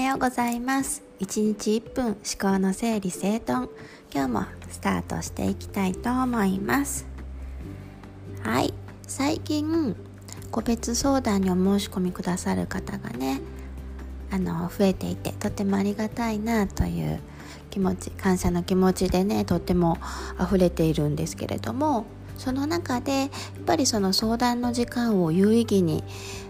ようございます。1日1分思考の整理整頓。今日もスタートしていきたいと思います。はい。最近個別相談にお申し込みくださる方がねあの増えていてとてもありがたいなという気持ち感謝の気持ちでねとっても溢れているんですけれどもその中でやっぱりその相談の時間を有意義に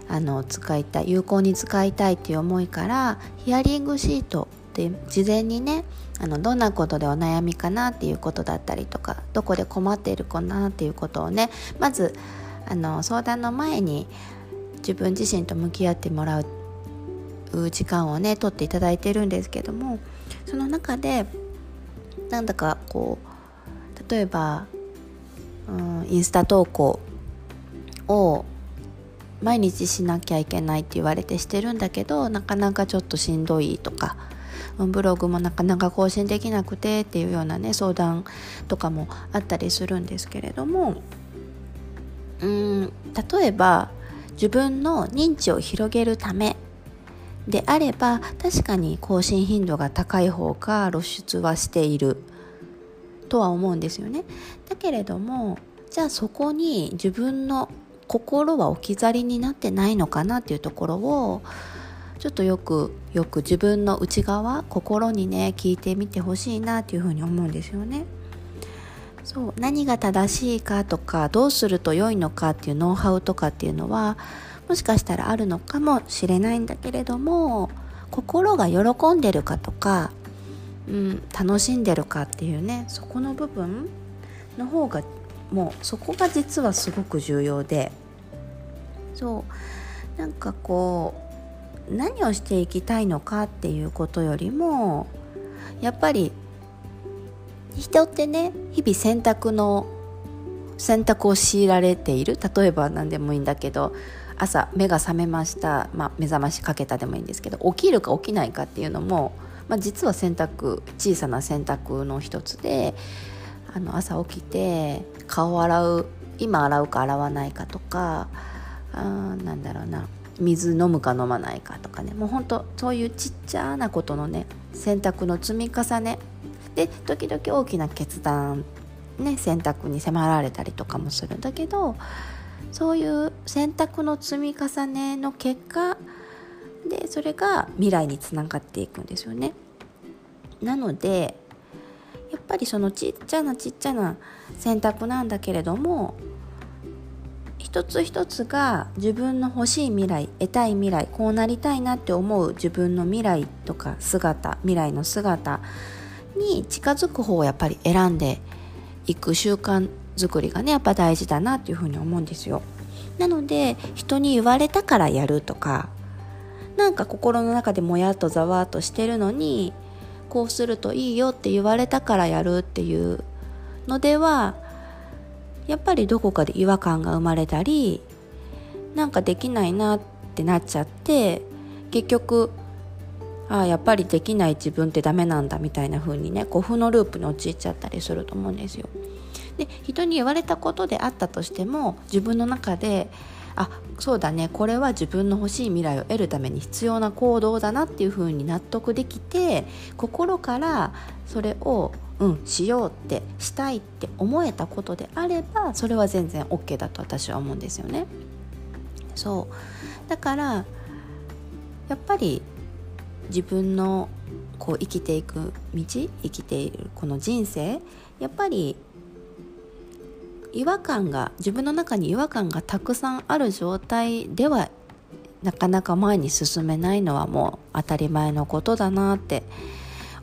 あの使いたい有効に使いたいっていう思いからヒアリングシートで事前にねあのどんなことでお悩みかなっていうことだったりとかどこで困っているかなっていうことをねまずあの相談の前に自分自身と向き合ってもらう時間をね取っていただいてるんですけどもその中でなんだかこう例えばうんインスタ投稿を毎日しなきゃいけないって言われてしてるんだけどなかなかちょっとしんどいとかブログもなかなか更新できなくてっていうようなね相談とかもあったりするんですけれどもうん例えば自分の認知を広げるためであれば確かに更新頻度が高い方が露出はしている。とは思うんですよね。だけれどもじゃあそこに自分の心は置き去りになってないのかなっていうところをちょっとよくよく自分の内側心にね聞いてみてほしいなっていうふうに思うんですよね。そう何が正しいかとかどうすると良いのかっていうノウハウとかっていうのはもしかしたらあるのかもしれないんだけれども心が喜んでるかとかうん、楽しんでるかっていうねそこの部分の方がもうそこが実はすごく重要でそうなんかこう何をしていきたいのかっていうことよりもやっぱり人ってね日々選択の選択を強いられている。例えば何でもいいんだけど朝目が覚めました、まあ、目覚ましかけたでもいいんですけど起きるか起きないかっていうのもまあ、実は選択小さな選択の一つであの朝起きて顔を洗う今洗うか洗わないかとかあなんだろうな水飲むか飲まないかとかね。もうほんとそういうちっちゃなことのね選択の積み重ね。で時々大きな決断ね選択に迫られたりとかもするんだけどそういう選択の積み重ねの結果でそれが未来につながっていくんですよね。なのでやっぱりそのちっちゃなちっちゃな選択なんだけれども一つ一つが自分の欲しい未来得たい未来こうなりたいなって思う自分の未来とか姿未来の姿に近づく方をやっぱり選んでいく習慣づくりがねやっぱ大事だなっていうふうに思うんですよ。なので人に言われたからやるとかなんか心の中でもやっとざわっとしてるのにこうするといいよって言われたからやるっていうのではやっぱりどこかで違和感が生まれたりなんかできないなってなっちゃって結局ああやっぱりできない自分ってダメなんだみたいな風にねこう負のループに陥っちゃったりすると思うんですよ。で人に言われたことであったとしても自分の中であそうだねこれは自分の欲しい未来を得るために必要な行動だなっていうふうに納得できて心からそれをうんしようってしたいって思えたことであればそれは全然 OK だと私は思うんですよね。そうだからやっぱり自分のこう生きていく道生きているこの人生やっぱり違和感が自分の中に違和感がたくさんある状態ではなかなか前に進めないのはもう当たり前のことだなって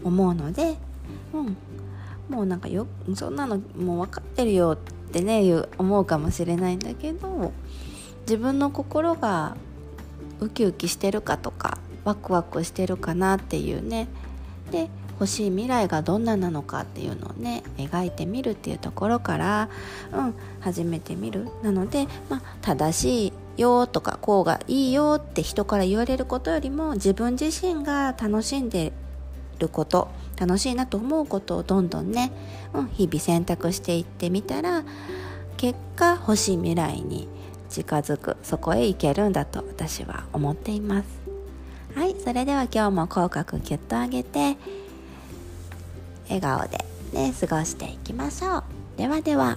思うので、うん、もうなんかよそんなのもう分かってるよってね思うかもしれないんだけど自分の心がウキウキしてるかとかワクワクしてるかなっていうね。で欲しい未来がどんななのかっていうのをね描いてみるっていうところから、うん、始めてみるなので、まあ、正しいよとかこうがいいよって人から言われることよりも自分自身が楽しんでること楽しいなと思うことをどんどんね、うん、日々選択していってみたら結果欲しい未来に近づくそこへ行けるんだと私は思っています。はいそれでは今日も口角キュッと上げて笑顔でね過ごしていきましょう。ではでは。